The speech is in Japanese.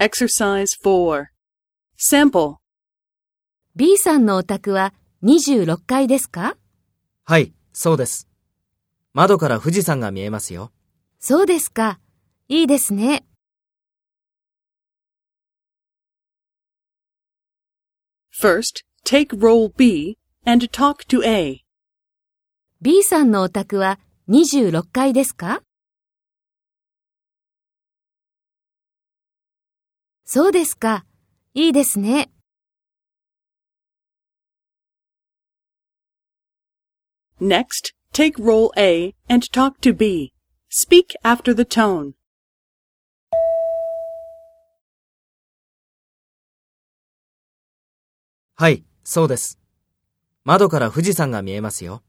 Exercise 4. Sample. B さんのお宅は26階ですか？はい、そうです。窓から富士山が見えますよ。そうですか。いいですね。First, take role B and talk to A. B さんのお宅は26階ですか？そうですか。いいですね。Next, take role A and talk to B. Speak after the tone. はい、そうです。窓から富士山が見えますよ。